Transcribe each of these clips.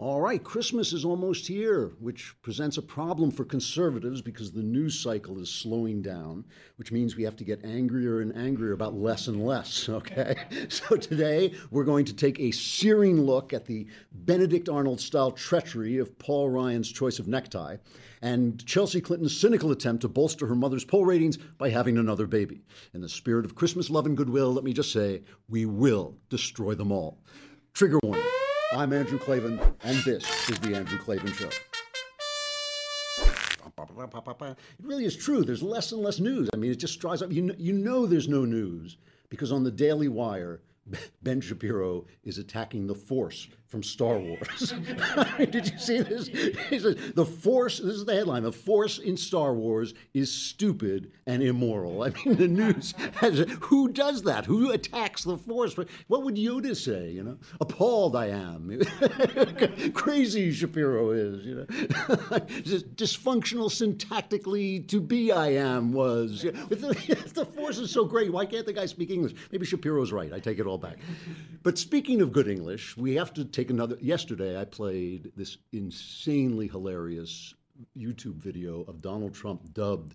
All right, Christmas is almost here, which presents a problem for conservatives because the news cycle is slowing down, which means we have to get angrier and angrier about less and less, okay? So today we're going to take a searing look at the Benedict Arnold style treachery of Paul Ryan's choice of necktie and Chelsea Clinton's cynical attempt to bolster her mother's poll ratings by having another baby. In the spirit of Christmas love and goodwill, let me just say, we will destroy them all. Trigger warning. I'm Andrew Klavan, and this is The Andrew Klavan Show. It really is true. There's less and less news. I mean, it just dries up. You know, you know there's no news because on the Daily Wire, Ben Shapiro is attacking the Force from Star Wars. Did you see this? He says, the Force, this is the headline, the Force in Star Wars is stupid and immoral. I mean, the news has, who does that? Who attacks the Force? What would Yoda say, you know? Appalled I am. Crazy Shapiro is, you know? Dysfunctional syntactically to be I am was. The, the Force is so great, why can't the guy speak English? Maybe Shapiro's right. I take it all back. But speaking of good English, we have to take another. Yesterday, I played this insanely hilarious YouTube video of Donald Trump dubbed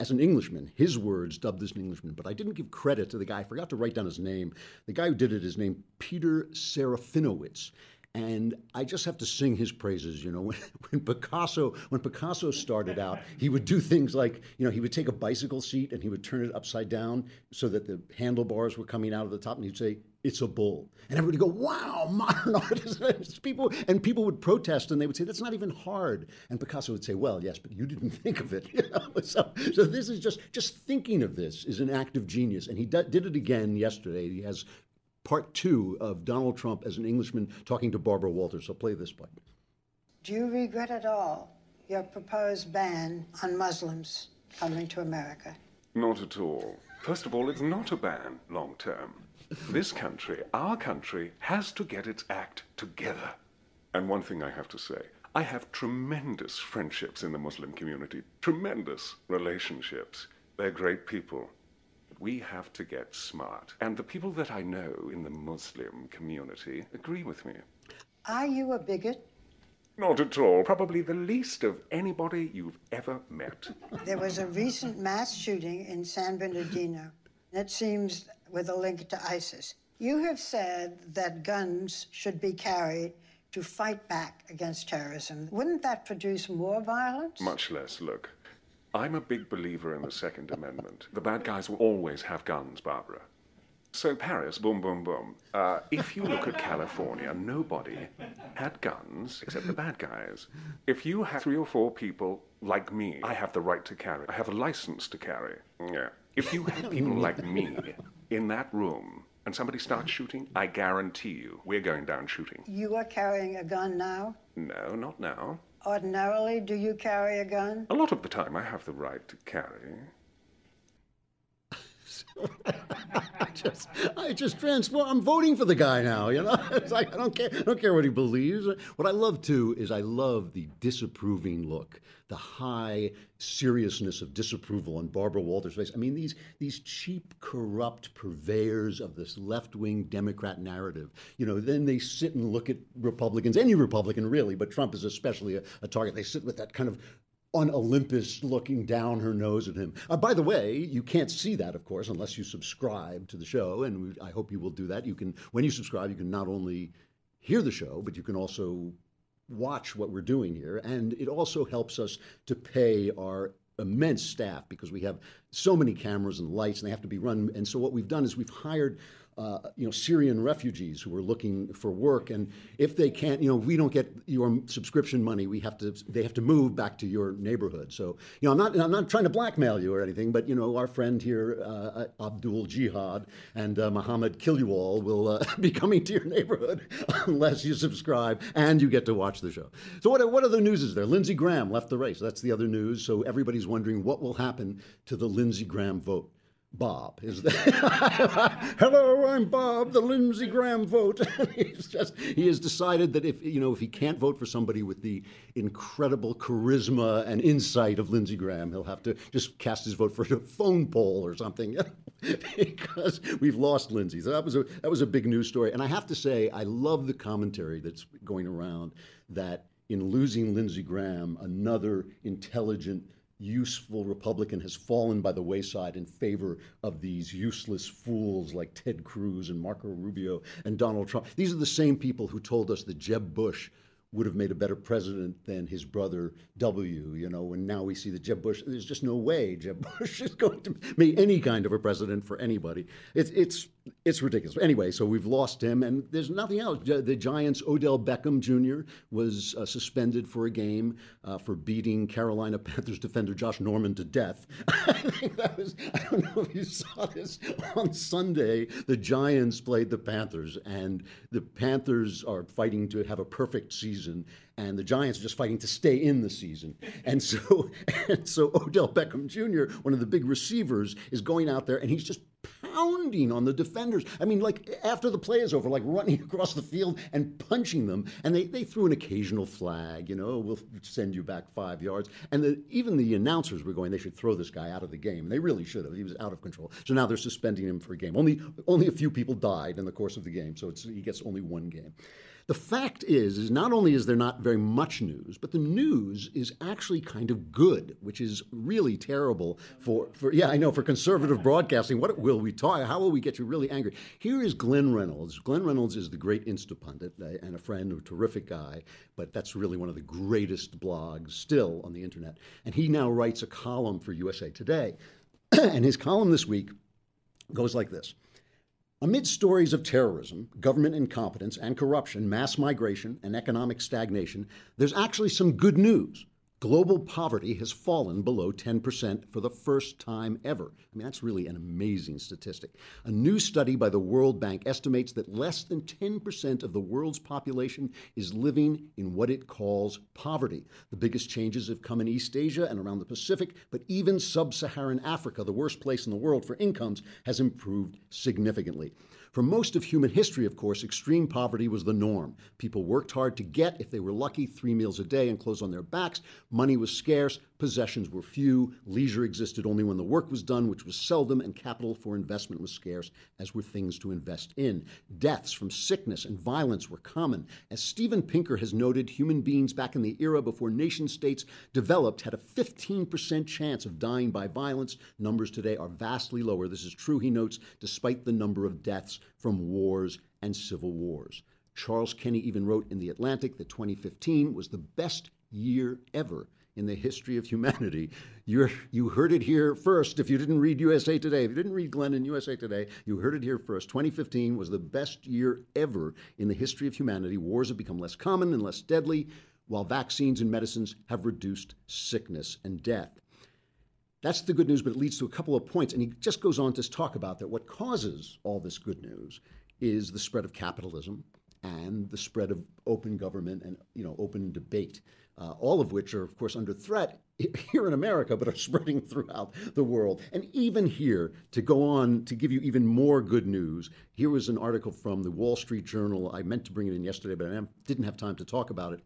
as an Englishman, his words dubbed as an Englishman, but I didn't give credit to the guy. I forgot to write down his name. The guy who did it is named Peter Serafinowicz. And I just have to sing his praises. You know, when, when Picasso when Picasso started out, he would do things like, you know, he would take a bicycle seat and he would turn it upside down so that the handlebars were coming out of the top, and he'd say, it's a bull. And everybody go, wow, modern artists. people, and people would protest and they would say, that's not even hard. And Picasso would say, well, yes, but you didn't think of it. You know? so, so this is just, just thinking of this is an act of genius. And he d- did it again yesterday. He has part two of Donald Trump as an Englishman talking to Barbara Walters. So play this part. Do you regret at all your proposed ban on Muslims coming to America? Not at all. First of all, it's not a ban long term. This country, our country, has to get its act together. And one thing I have to say I have tremendous friendships in the Muslim community, tremendous relationships. They're great people. We have to get smart. And the people that I know in the Muslim community agree with me. Are you a bigot? Not at all. Probably the least of anybody you've ever met. There was a recent mass shooting in San Bernardino. It seems with a link to ISIS. You have said that guns should be carried to fight back against terrorism. Wouldn't that produce more violence? Much less. Look, I'm a big believer in the Second Amendment. The bad guys will always have guns, Barbara. So, Paris, boom, boom, boom. Uh, if you look at California, nobody had guns except the bad guys. If you have three or four people like me, I have the right to carry. I have a license to carry. Yeah. If you have people like me in that room and somebody starts shooting, I guarantee you we're going down shooting. You are carrying a gun now? No, not now. Ordinarily, do you carry a gun? A lot of the time I have the right to carry. I just, I just transform. I'm voting for the guy now. You know, it's like I don't care. I don't care what he believes. What I love too is I love the disapproving look, the high seriousness of disapproval on Barbara Walters' face. I mean, these these cheap, corrupt purveyors of this left-wing Democrat narrative. You know, then they sit and look at Republicans, any Republican really, but Trump is especially a, a target. They sit with that kind of on Olympus looking down her nose at him. Uh, by the way, you can't see that, of course, unless you subscribe to the show, and we, I hope you will do that. You can, when you subscribe, you can not only hear the show, but you can also watch what we're doing here, and it also helps us to pay our immense staff because we have so many cameras and lights and they have to be run and so what we've done is we've hired uh, you know, Syrian refugees who are looking for work, and if they can't, you know, we don't get your subscription money. We have to, they have to move back to your neighborhood. So, you know, I'm not, I'm not trying to blackmail you or anything, but you know, our friend here, uh, Abdul Jihad and uh, Muhammad All will uh, be coming to your neighborhood unless you subscribe and you get to watch the show. So, what, what other news is there? Lindsey Graham left the race. That's the other news. So everybody's wondering what will happen to the Lindsey Graham vote. Bob is the hello. I'm Bob, the Lindsey Graham vote. He's just he has decided that if you know if he can't vote for somebody with the incredible charisma and insight of Lindsey Graham, he'll have to just cast his vote for a phone poll or something because we've lost Lindsey. So that was a that was a big news story, and I have to say I love the commentary that's going around that in losing Lindsey Graham, another intelligent useful Republican has fallen by the wayside in favor of these useless fools like Ted Cruz and Marco Rubio and Donald Trump. These are the same people who told us that Jeb Bush would have made a better president than his brother W, you know, and now we see that Jeb Bush, there's just no way Jeb Bush is going to make any kind of a president for anybody. It's, it's, it's ridiculous. Anyway, so we've lost him, and there's nothing else. The Giants' Odell Beckham Jr. was uh, suspended for a game uh, for beating Carolina Panthers defender Josh Norman to death. I think that was, I don't know if you saw this on Sunday. The Giants played the Panthers, and the Panthers are fighting to have a perfect season season, and the Giants are just fighting to stay in the season. And so, and so Odell Beckham Jr., one of the big receivers, is going out there and he's just pounding on the defenders. I mean, like after the play is over, like running across the field and punching them. And they, they threw an occasional flag, you know, we'll send you back five yards. And the, even the announcers were going, they should throw this guy out of the game. And they really should have. He was out of control. So now they're suspending him for a game. Only only a few people died in the course of the game, so he gets only one game. The fact is, is not only is there not very much news, but the news is actually kind of good, which is really terrible for, for yeah, I know, for conservative broadcasting. What will we talk? How will we get you really angry? Here is Glenn Reynolds. Glenn Reynolds is the great Instapundit uh, and a friend, a terrific guy, but that's really one of the greatest blogs still on the internet. And he now writes a column for USA Today. and his column this week goes like this. Amid stories of terrorism, government incompetence, and corruption, mass migration, and economic stagnation, there's actually some good news global poverty has fallen below 10% for the first time ever. I mean, that's really an amazing statistic. A new study by the World Bank estimates that less than 10% of the world's population is living in what it calls poverty. The biggest changes have come in East Asia and around the Pacific, but even sub Saharan Africa, the worst place in the world for incomes, has improved significantly. For most of human history, of course, extreme poverty was the norm. People worked hard to get, if they were lucky, three meals a day and clothes on their backs. Money was scarce, possessions were few, leisure existed only when the work was done, which was seldom, and capital for investment was scarce, as were things to invest in. Deaths from sickness and violence were common. As Steven Pinker has noted, human beings back in the era before nation states developed had a 15% chance of dying by violence. Numbers today are vastly lower. This is true, he notes, despite the number of deaths from wars and civil wars. Charles Kenny even wrote in The Atlantic that 2015 was the best year ever in the history of humanity. you you heard it here first. If you didn't read USA Today, if you didn't read Glenn in USA Today, you heard it here first. 2015 was the best year ever in the history of humanity. Wars have become less common and less deadly, while vaccines and medicines have reduced sickness and death. That's the good news, but it leads to a couple of points. And he just goes on to talk about that what causes all this good news is the spread of capitalism and the spread of open government and you know open debate, uh, all of which are of course under threat here in America, but are spreading throughout the world. And even here, to go on to give you even more good news, here was an article from the Wall Street Journal. I meant to bring it in yesterday, but I didn't have time to talk about it.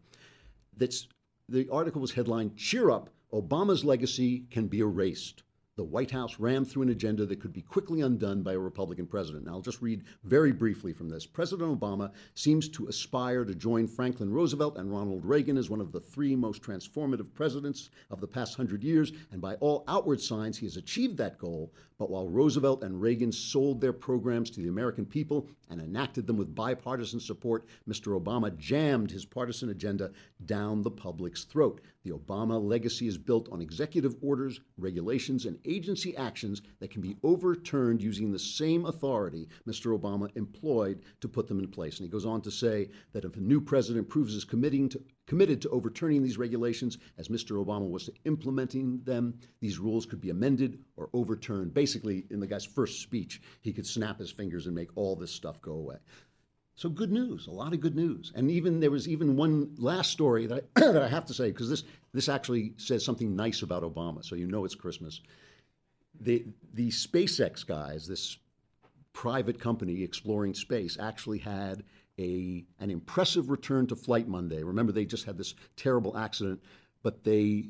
That's the article was headlined "Cheer Up." Obama's legacy can be erased. The White House ran through an agenda that could be quickly undone by a Republican president. Now, I'll just read very briefly from this. President Obama seems to aspire to join Franklin Roosevelt and Ronald Reagan as one of the three most transformative presidents of the past hundred years, and by all outward signs, he has achieved that goal. But while Roosevelt and Reagan sold their programs to the American people and enacted them with bipartisan support, Mr. Obama jammed his partisan agenda down the public's throat. The Obama legacy is built on executive orders, regulations, and agency actions that can be overturned using the same authority Mr. Obama employed to put them in place. And he goes on to say that if a new president proves his committing to, committed to overturning these regulations, as Mr. Obama was to implementing them, these rules could be amended or overturned. Basically, in the guy's first speech, he could snap his fingers and make all this stuff go away. So good news, a lot of good news. And even there was even one last story that I, that I have to say because this this actually says something nice about Obama. So you know it's Christmas. the the SpaceX guys, this private company exploring space, actually had a an impressive return to flight Monday. Remember, they just had this terrible accident, but they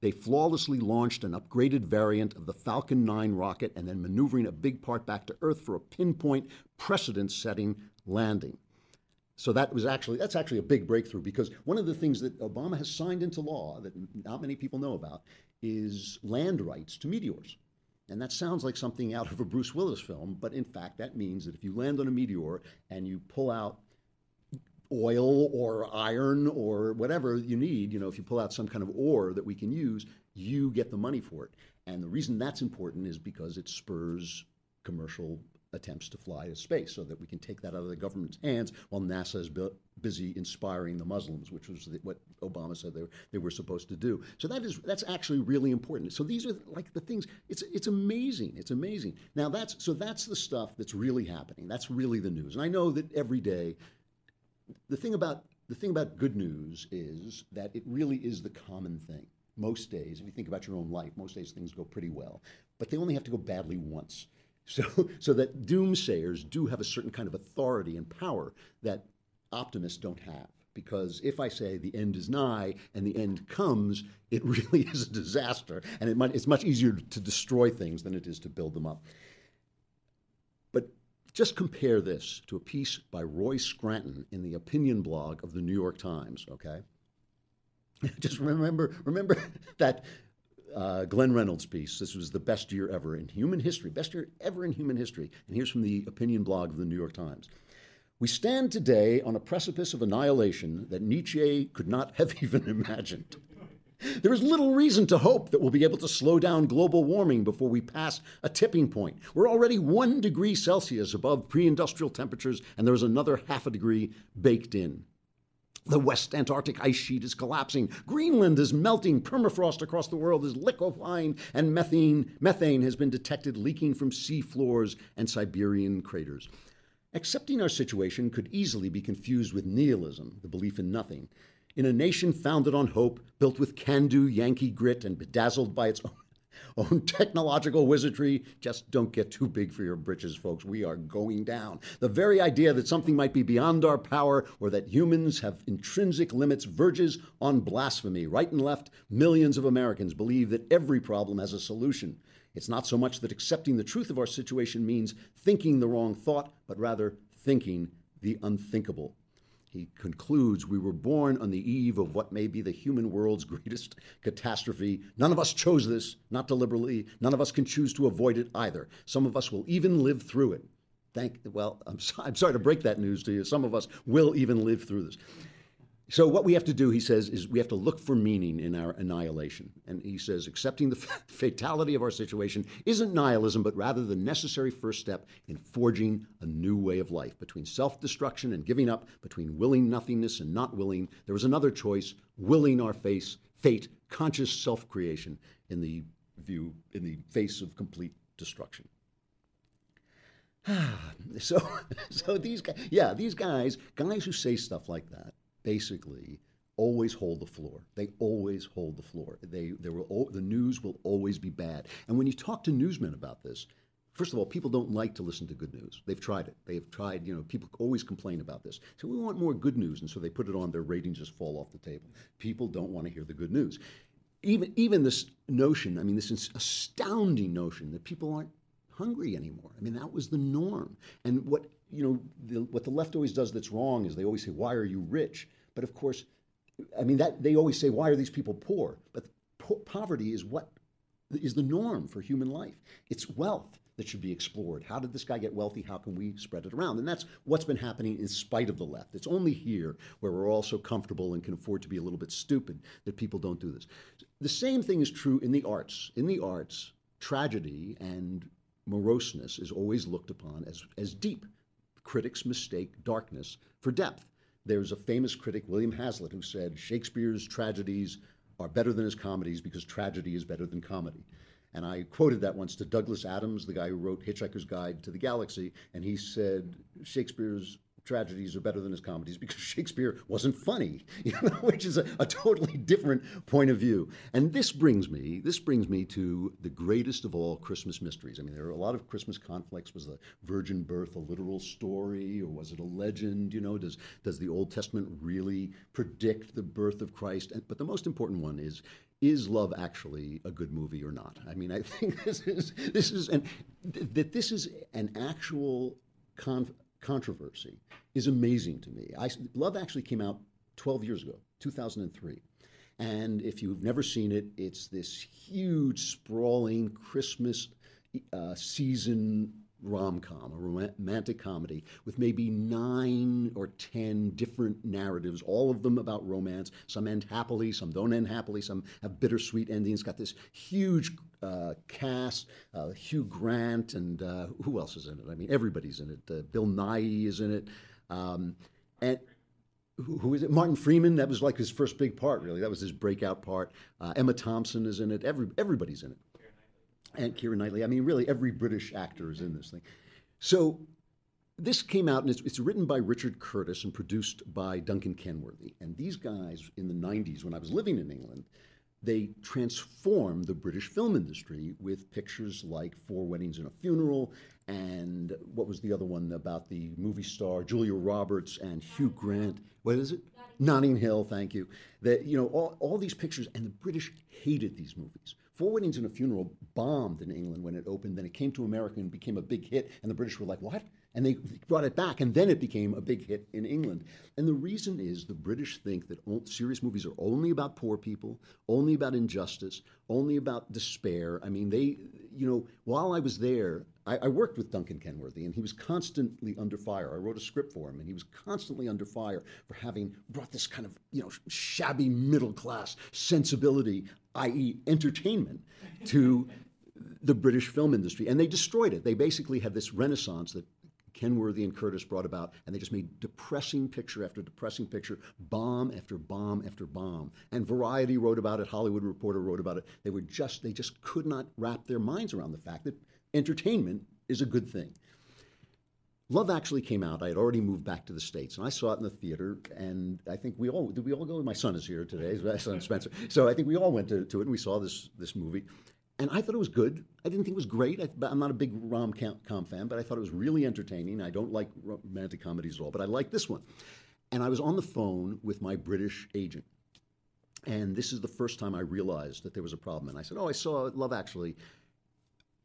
they flawlessly launched an upgraded variant of the Falcon 9 rocket and then maneuvering a big part back to Earth for a pinpoint precedent-setting landing. So that was actually that's actually a big breakthrough because one of the things that Obama has signed into law that not many people know about is land rights to meteors. And that sounds like something out of a Bruce Willis film, but in fact, that means that if you land on a meteor and you pull out oil or iron or whatever you need, you know, if you pull out some kind of ore that we can use, you get the money for it. And the reason that's important is because it spurs commercial attempts to fly to space so that we can take that out of the government's hands while NASA is bu- busy inspiring the Muslims, which was the, what Obama said they were, they were supposed to do. So that is that's actually really important. So these are like the things. It's it's amazing. It's amazing. Now that's so that's the stuff that's really happening. That's really the news. And I know that every day the thing about the thing about good news is that it really is the common thing. Most days, if you think about your own life, most days things go pretty well, but they only have to go badly once. So, so that doomsayers do have a certain kind of authority and power that optimists don't have. Because if I say the end is nigh and the end comes, it really is a disaster, and it might, it's much easier to destroy things than it is to build them up. But just compare this to a piece by Roy Scranton in the opinion blog of the New York Times, okay? Just remember, remember that uh, Glenn Reynolds piece. This was the best year ever in human history, best year ever in human history. And here's from the opinion blog of the New York Times. We stand today on a precipice of annihilation that Nietzsche could not have even imagined. There is little reason to hope that we'll be able to slow down global warming before we pass a tipping point. We're already one degree Celsius above pre industrial temperatures, and there's another half a degree baked in. The West Antarctic ice sheet is collapsing. Greenland is melting. Permafrost across the world is liquefying, and methane, methane has been detected leaking from sea floors and Siberian craters. Accepting our situation could easily be confused with nihilism, the belief in nothing. In a nation founded on hope, built with can do Yankee grit, and bedazzled by its own own oh, technological wizardry. Just don't get too big for your britches, folks. We are going down. The very idea that something might be beyond our power or that humans have intrinsic limits verges on blasphemy. Right and left, millions of Americans believe that every problem has a solution. It's not so much that accepting the truth of our situation means thinking the wrong thought, but rather thinking the unthinkable. He concludes We were born on the eve of what may be the human world's greatest catastrophe. None of us chose this, not deliberately. None of us can choose to avoid it either. Some of us will even live through it. Thank, well, I'm, so, I'm sorry to break that news to you. Some of us will even live through this. So, what we have to do, he says, is we have to look for meaning in our annihilation. And he says, accepting the fatality of our situation isn't nihilism, but rather the necessary first step in forging a new way of life. Between self destruction and giving up, between willing nothingness and not willing, there was another choice willing our face, fate, conscious self creation in the view, in the face of complete destruction. so, so these guys, yeah, these guys, guys who say stuff like that, basically always hold the floor. They always hold the floor. They, there will, the news will always be bad. And when you talk to newsmen about this, first of all, people don't like to listen to good news. They've tried it. They've tried, you know, people always complain about this. So we want more good news, and so they put it on, their ratings just fall off the table. People don't want to hear the good news. Even, even this notion, I mean, this astounding notion that people aren't hungry anymore. I mean, that was the norm. And what, you know, the, what the left always does that's wrong is they always say, why are you rich? But of course, I mean, that they always say, why are these people poor? But po- poverty is what is the norm for human life. It's wealth that should be explored. How did this guy get wealthy? How can we spread it around? And that's what's been happening in spite of the left. It's only here where we're all so comfortable and can afford to be a little bit stupid that people don't do this. The same thing is true in the arts. In the arts, tragedy and moroseness is always looked upon as, as deep. Critics mistake darkness for depth. There's a famous critic, William Hazlitt, who said Shakespeare's tragedies are better than his comedies because tragedy is better than comedy. And I quoted that once to Douglas Adams, the guy who wrote Hitchhiker's Guide to the Galaxy, and he said Shakespeare's tragedies are better than his comedies because Shakespeare wasn't funny, you know, which is a, a, totally different point of view. And this brings me, this brings me to the greatest of all Christmas mysteries. I mean, there are a lot of Christmas conflicts. Was the virgin birth a literal story, or was it a legend? You know, does does the Old Testament really predict the birth of Christ? And, but the most important one is is Love Actually a good movie or not? I mean, I think this is this is and th- that this is an actual con- controversy is amazing to me. I, Love Actually came out 12 years ago, 2003. And if you've never seen it, it's this huge, sprawling Christmas uh, season rom com, a romantic comedy with maybe nine or ten different narratives, all of them about romance. Some end happily, some don't end happily, some have bittersweet endings. Got this huge uh, cast uh, Hugh Grant, and uh, who else is in it? I mean, everybody's in it. Uh, Bill Nighy is in it. Um, and who is it? Martin Freeman. That was like his first big part, really. That was his breakout part. Uh, Emma Thompson is in it. Every, everybody's in it and Keira Knightley. I mean, really, every British actor is in this thing. So this came out, and it's, it's, written by Richard Curtis and produced by Duncan Kenworthy. And these guys in the 90s, when I was living in England, they transformed the British film industry with pictures like Four Weddings and a Funeral, and what was the other one about the movie star Julia Roberts and Hugh Grant? What is it? Notting Hill, thank you. That you know all, all these pictures, and the British hated these movies. Four Weddings and a Funeral bombed in England when it opened. Then it came to America and became a big hit. And the British were like, what? And they brought it back. And then it became a big hit in England. And the reason is the British think that serious movies are only about poor people, only about injustice, only about despair. I mean, they, you know, while I was there, I, I, worked with Duncan Kenworthy, and he was constantly under fire. I wrote a script for him, and he was constantly under fire for having brought this kind of you know shabby middle class sensibility, i.e., entertainment, to the British film industry, and they destroyed it. They basically had this renaissance that Kenworthy and Curtis brought about, and they just made depressing picture after depressing picture, bomb after bomb after bomb. And Variety wrote about it, Hollywood Reporter wrote about it. They were just they just could not wrap their minds around the fact that entertainment is a good thing. Love actually came out. I had already moved back to the states, and I saw it in the theater. And I think we all did. We all go. My son is here today. My son Spencer. So I think we all went to, to it, and we saw this this movie. And I thought it was good. I didn't think it was great. I, am not a big rom com fan, but I thought it was really entertaining. I don't like romantic comedies at all, but I like this one. And I was on the phone with my British agent. And this is the first time I realized that there was a problem. And I said, Oh, I saw Love Actually.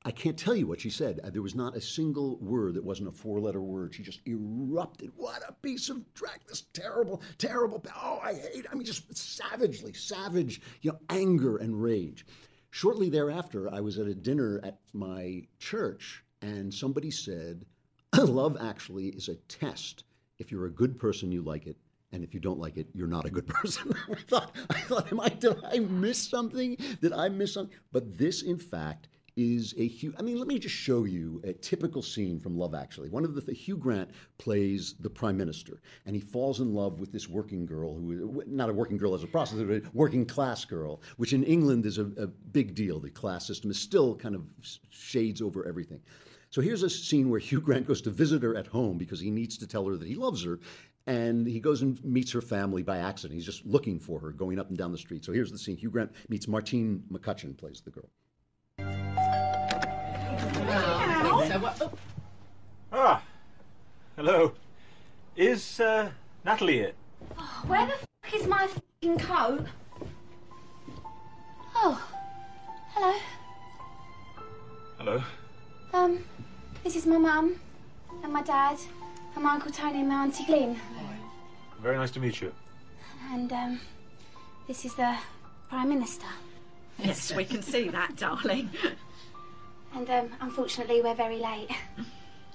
I can't tell you what she said. Uh, there was not a single word that wasn't a four letter word. She just erupted. What a piece of track. This terrible, terrible. Oh, I hate. I mean, just savagely, savage, you know, anger and rage. Shortly thereafter, I was at a dinner at my church, and somebody said, Love actually is a test. If you're a good person, you like it. And if you don't like it, you're not a good person. I thought, I thought, am I, did I miss something? Did I miss something? But this, in fact, is a Hugh. I mean, let me just show you a typical scene from Love Actually. One of the Hugh Grant plays the prime minister, and he falls in love with this working girl who, not a working girl as a prostitute, but a working class girl, which in England is a, a big deal. The class system is still kind of shades over everything. So here's a scene where Hugh Grant goes to visit her at home because he needs to tell her that he loves her. And he goes and meets her family by accident. He's just looking for her, going up and down the street. So here's the scene. Hugh Grant meets Martine McCutcheon, plays the girl. Ah, hello. Is uh, Natalie here? Oh, where the f is my f***ing coat? Oh, hello. Hello. Um, this is my mum and my dad and my Uncle Tony and my Auntie Glyn. Very nice to meet you. And, um, this is the Prime Minister. Yes, we can see that, darling. And um, unfortunately, we're very late.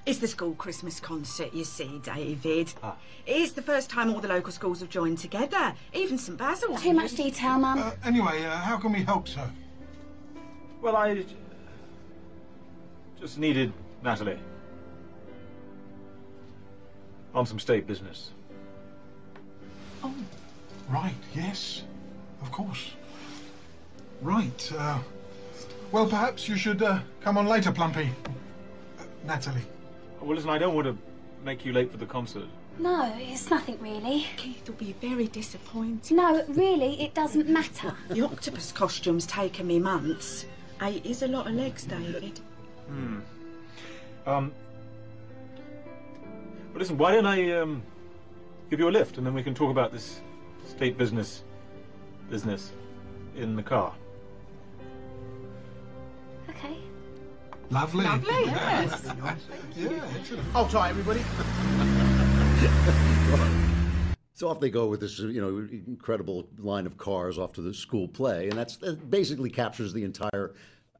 It's the school Christmas concert, you see, David. Ah. It is the first time all the local schools have joined together, even St Basil's. Too much detail, Mum. Uh, anyway, uh, how can we help, sir? Well, I just needed Natalie on some state business. Oh, right, yes, of course. Right, uh, well, perhaps you should uh, come on later, Plumpy. Uh, Natalie. Well, listen, I don't want to make you late for the concert. No, it's nothing really. Keith will be very disappointed. No, really, it doesn't matter. The octopus costume's taken me months. Eight is a lot of legs, David. Hmm. Um. Well, listen, why don't I um, give you a lift and then we can talk about this state business business in the car. Lovely. Lovely, yes. Yeah, excellent. Hold tight, everybody. So off they go with this, you know, incredible line of cars off to the school play, and that's that basically captures the entire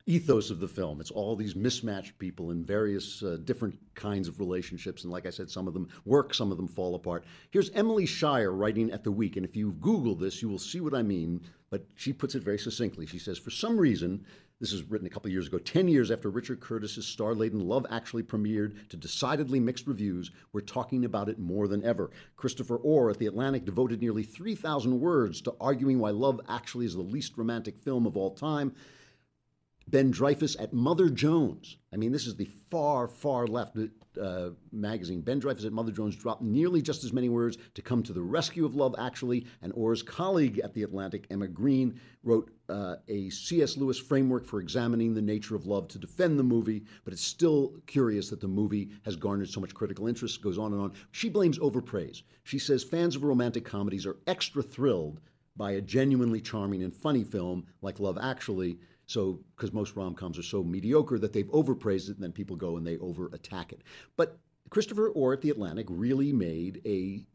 ethos of the film. It's all these mismatched people in various uh, different kinds of relationships, and like I said, some of them work, some of them fall apart. Here's Emily Shire writing at the Week, and if you Google this, you will see what I mean. But she puts it very succinctly. She says, for some reason. This was written a couple years ago, 10 years after Richard Curtis's star laden Love Actually premiered to decidedly mixed reviews. We're talking about it more than ever. Christopher Orr at The Atlantic devoted nearly 3,000 words to arguing why Love Actually is the least romantic film of all time. Ben Dreyfuss at Mother Jones. I mean, this is the far, far left uh, magazine. Ben Dreyfuss at Mother Jones dropped nearly just as many words to come to the rescue of Love Actually. And Orr's colleague at The Atlantic, Emma Green, wrote uh, a C.S. Lewis framework for examining the nature of love to defend the movie. But it's still curious that the movie has garnered so much critical interest, goes on and on. She blames overpraise. She says fans of romantic comedies are extra thrilled by a genuinely charming and funny film like Love Actually. So, because most rom coms are so mediocre that they've overpraised it, and then people go and they over attack it. But Christopher Orr at The Atlantic really made a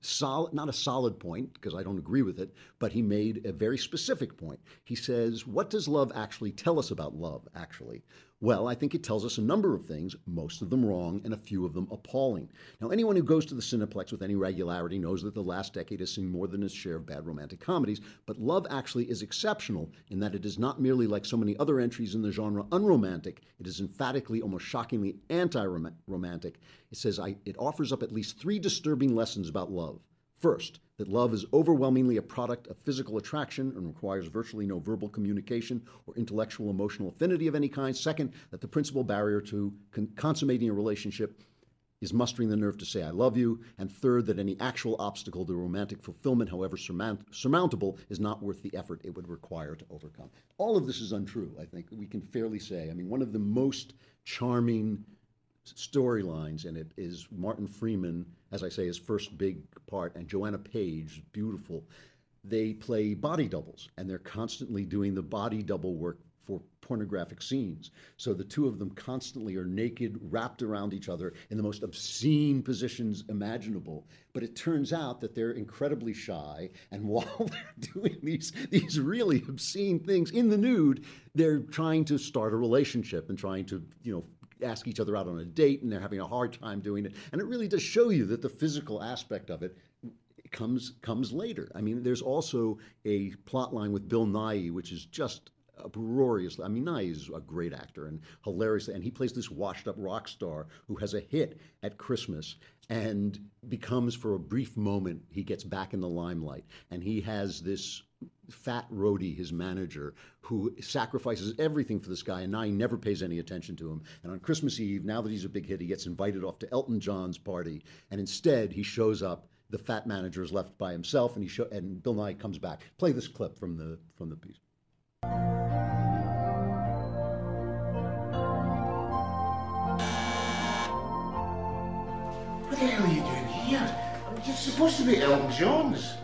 solid, not a solid point, because I don't agree with it, but he made a very specific point. He says, What does love actually tell us about love, actually? Well, I think it tells us a number of things, most of them wrong, and a few of them appalling. Now, anyone who goes to the Cineplex with any regularity knows that the last decade has seen more than its share of bad romantic comedies, but Love actually is exceptional in that it is not merely like so many other entries in the genre unromantic, it is emphatically, almost shockingly anti romantic. It says I, it offers up at least three disturbing lessons about love. First, that love is overwhelmingly a product of physical attraction and requires virtually no verbal communication or intellectual emotional affinity of any kind. Second, that the principal barrier to con- consummating a relationship is mustering the nerve to say I love you. And third, that any actual obstacle to romantic fulfillment, however surmount- surmountable, is not worth the effort it would require to overcome. All of this is untrue, I think we can fairly say. I mean, one of the most charming storylines in it is Martin Freeman, as I say, his first big part, and Joanna Page, beautiful. They play body doubles, and they're constantly doing the body double work for pornographic scenes. So the two of them constantly are naked, wrapped around each other in the most obscene positions imaginable. But it turns out that they're incredibly shy, and while they're doing these these really obscene things in the nude, they're trying to start a relationship and trying to, you know, ask each other out on a date and they're having a hard time doing it. And it really does show you that the physical aspect of it comes comes later. I mean, there's also a plot line with Bill Nighy, which is just uproarious. I mean, Nighy is a great actor and hilarious, and he plays this washed-up rock star who has a hit at Christmas and becomes, for a brief moment, he gets back in the limelight, and he has this fat roadie, his manager, who sacrifices everything for this guy, and now he never pays any attention to him. And on Christmas Eve, now that he's a big hit, he gets invited off to Elton John's party, and instead he shows up. The fat manager is left by himself, and he show, and Bill Nighy comes back. Play this clip from the from the piece. What the hell are you doing here? I mean, you're supposed to be Elton John's.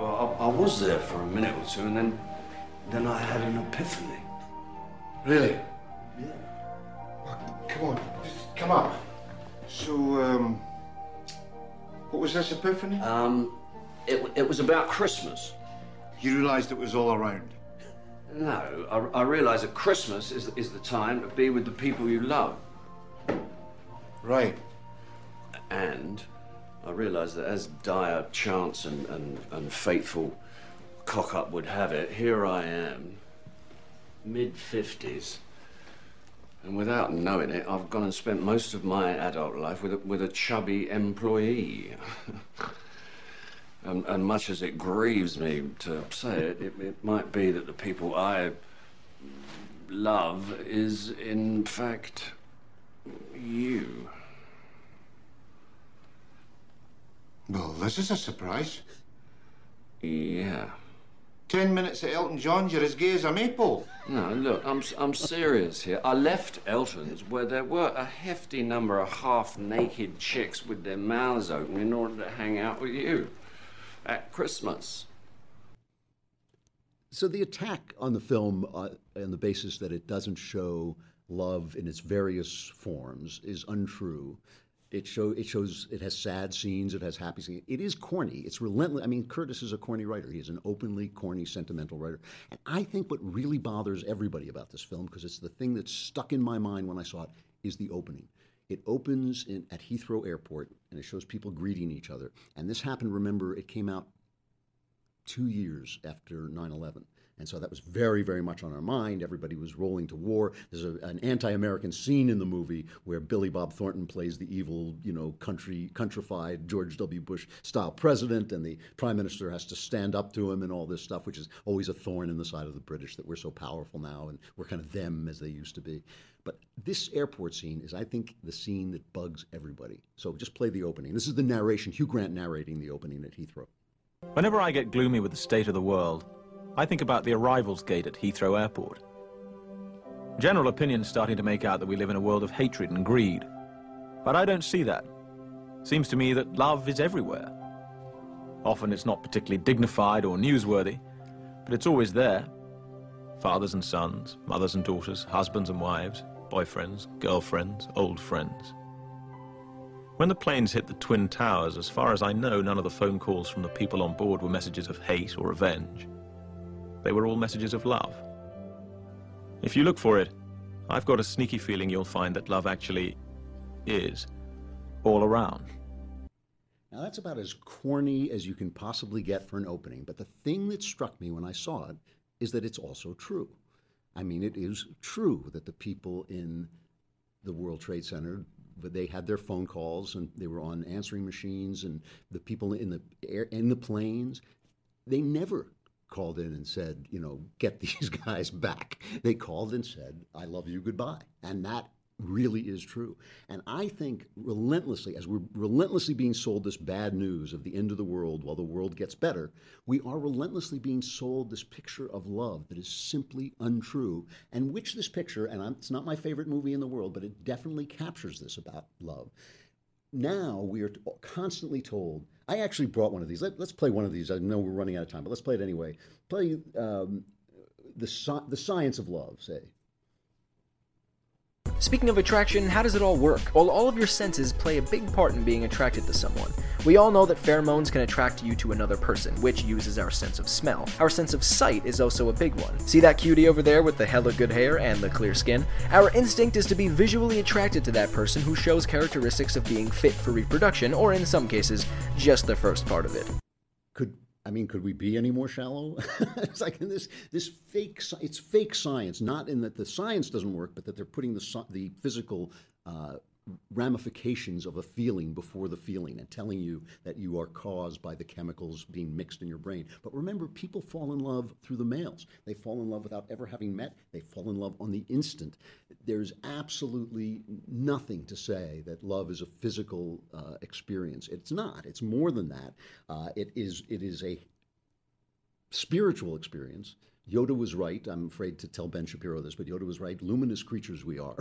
Well, I, I was there for a minute or two, and then, then I had an epiphany. Really? Yeah. Well, come on, just come up. So, um, what was this epiphany? Um, it, it was about Christmas. You realised it was all around. No, I, I realised that Christmas is, is the time to be with the people you love. Right. And I realised that as dire chance and, and, and fateful cock up would have it, here I am, mid 50s. And without knowing it, I've gone and spent most of my adult life with a, with a chubby employee. and, and much as it grieves me to say it, it, it might be that the people I love is, in fact, you. Well, this is a surprise. Yeah. Ten minutes at Elton John's, you're as gay as a maple. No, look, I'm, I'm serious here. I left Elton's where there were a hefty number of half naked chicks with their mouths open in order to hang out with you at Christmas. So the attack on the film, uh, on the basis that it doesn't show love in its various forms, is untrue. It show it shows it has sad scenes, it has happy scenes. It is corny. It's relentless. I mean, Curtis is a corny writer. He is an openly corny, sentimental writer. And I think what really bothers everybody about this film, because it's the thing that stuck in my mind when I saw it, is the opening. It opens in, at Heathrow Airport and it shows people greeting each other. And this happened. Remember, it came out two years after 9 11. And so that was very, very much on our mind. Everybody was rolling to war. There's a, an anti-American scene in the movie where Billy Bob Thornton plays the evil, you know, country, countrified George W. Bush style president, and the prime minister has to stand up to him and all this stuff, which is always a thorn in the side of the British that we're so powerful now and we're kind of them as they used to be. But this airport scene is, I think, the scene that bugs everybody. So just play the opening. This is the narration, Hugh Grant narrating the opening at Heathrow. Whenever I get gloomy with the state of the world, I think about the arrivals gate at Heathrow Airport. General opinion's starting to make out that we live in a world of hatred and greed. But I don't see that. Seems to me that love is everywhere. Often it's not particularly dignified or newsworthy, but it's always there. Fathers and sons, mothers and daughters, husbands and wives, boyfriends, girlfriends, old friends. When the planes hit the Twin Towers, as far as I know, none of the phone calls from the people on board were messages of hate or revenge. They were all messages of love. If you look for it, I've got a sneaky feeling you'll find that love actually is all around. Now, that's about as corny as you can possibly get for an opening. But the thing that struck me when I saw it is that it's also true. I mean, it is true that the people in the World Trade Center, they had their phone calls and they were on answering machines, and the people in the air, in the planes, they never called in and said, you know, get these guys back. They called and said, I love you, goodbye. And that really is true. And I think relentlessly, as we're relentlessly being sold this bad news of the end of the world while the world gets better, we are relentlessly being sold this picture of love that is simply untrue, and which this picture, and I'm, it's not my favorite movie in the world, but it definitely captures this about love. Now we are constantly told. I actually brought one of these. Let, us play one of these. I know we're running out of time, but let's play it anyway. Play um, the the science of love. Say. Speaking of attraction, how does it all work? Well, all of your senses play a big part in being attracted to someone. We all know that pheromones can attract you to another person, which uses our sense of smell. Our sense of sight is also a big one. See that cutie over there with the hella good hair and the clear skin? Our instinct is to be visually attracted to that person who shows characteristics of being fit for reproduction, or in some cases, just the first part of it. Could I mean, could we be any more shallow? it's like in this this fake. It's fake science, not in that the science doesn't work, but that they're putting the the physical uh, ramifications of a feeling before the feeling and telling you that you are caused by the chemicals being mixed in your brain. But remember, people fall in love through the mails. They fall in love without ever having met. They fall in love on the instant. There's absolutely nothing to say that love is a physical uh, experience. It's not. It's more than that. Uh, it is. It is a spiritual experience Yoda was right. I'm afraid to tell Ben Shapiro this, but Yoda was right. Luminous creatures we are,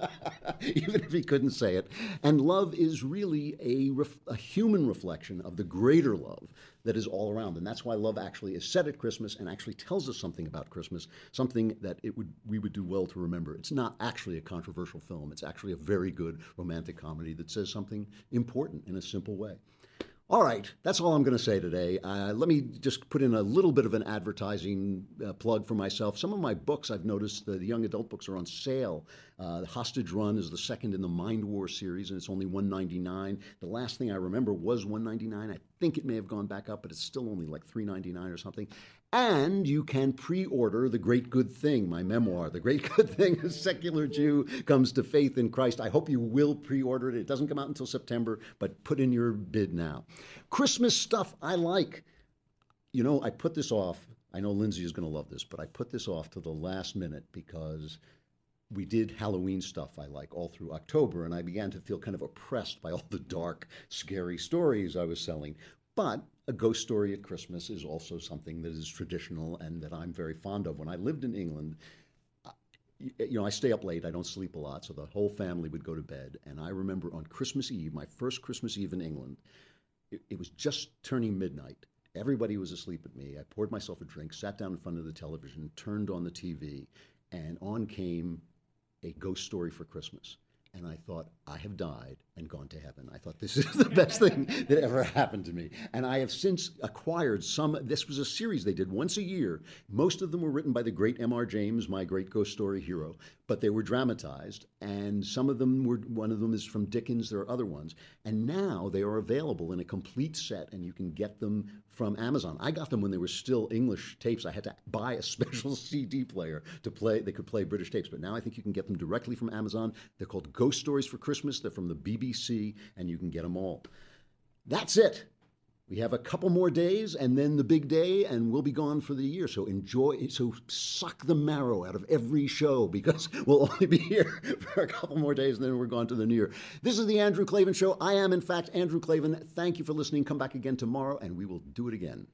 even if he couldn't say it. And love is really a, ref- a human reflection of the greater love that is all around. And that's why love actually is set at Christmas and actually tells us something about Christmas, something that it would we would do well to remember. It's not actually a controversial film. It's actually a very good romantic comedy that says something important in a simple way. All right, that's all I'm going to say today. Uh, let me just put in a little bit of an advertising uh, plug for myself. Some of my books, I've noticed the, young adult books are on sale. Uh, the Hostage Run is the second in the Mind War series, and it's only $1.99. The last thing I remember was $1.99. I think it may have gone back up, but it's still only like $3.99 or something. And you can pre order The Great Good Thing, my memoir. The Great Good Thing, a secular Jew comes to faith in Christ. I hope you will pre order it. It doesn't come out until September, but put in your bid now. Christmas stuff I like. You know, I put this off. I know Lindsay is going to love this, but I put this off to the last minute because we did Halloween stuff I like all through October, and I began to feel kind of oppressed by all the dark, scary stories I was selling. But a ghost story at Christmas is also something that is traditional and that I'm very fond of. When I lived in England, you know, I stay up late. I don't sleep a lot, so the whole family would go to bed. And I remember on Christmas Eve, my first Christmas Eve in England, it, it was just turning midnight. Everybody was asleep at me. I poured myself a drink, sat down in front of the television, turned on the TV, and on came a ghost story for Christmas and I thought, I have died and gone to heaven. I thought this is the best thing that ever happened to me. And I have since acquired some. This was a series they did once a year. Most of them were written by the great M.R. James, my great ghost story hero, but they were dramatized. And some of them were, one of them is from Dickens, there are other ones. And now they are available in a complete set, and you can get them from Amazon. I got them when they were still English tapes. I had to buy a special CD player to play, they could play British tapes. But now I think you can get them directly from Amazon. They're called Ghost Stories for Christmas. They're from the BBC, and you can get them all. That's it. We have a couple more days and then the big day, and we'll be gone for the year. So enjoy, so suck the marrow out of every show because we'll only be here for a couple more days and then we're gone to the new year. This is the Andrew Klavan Show. I am, in fact, Andrew Klavan. Thank you for listening. Come back again tomorrow and we will do it again.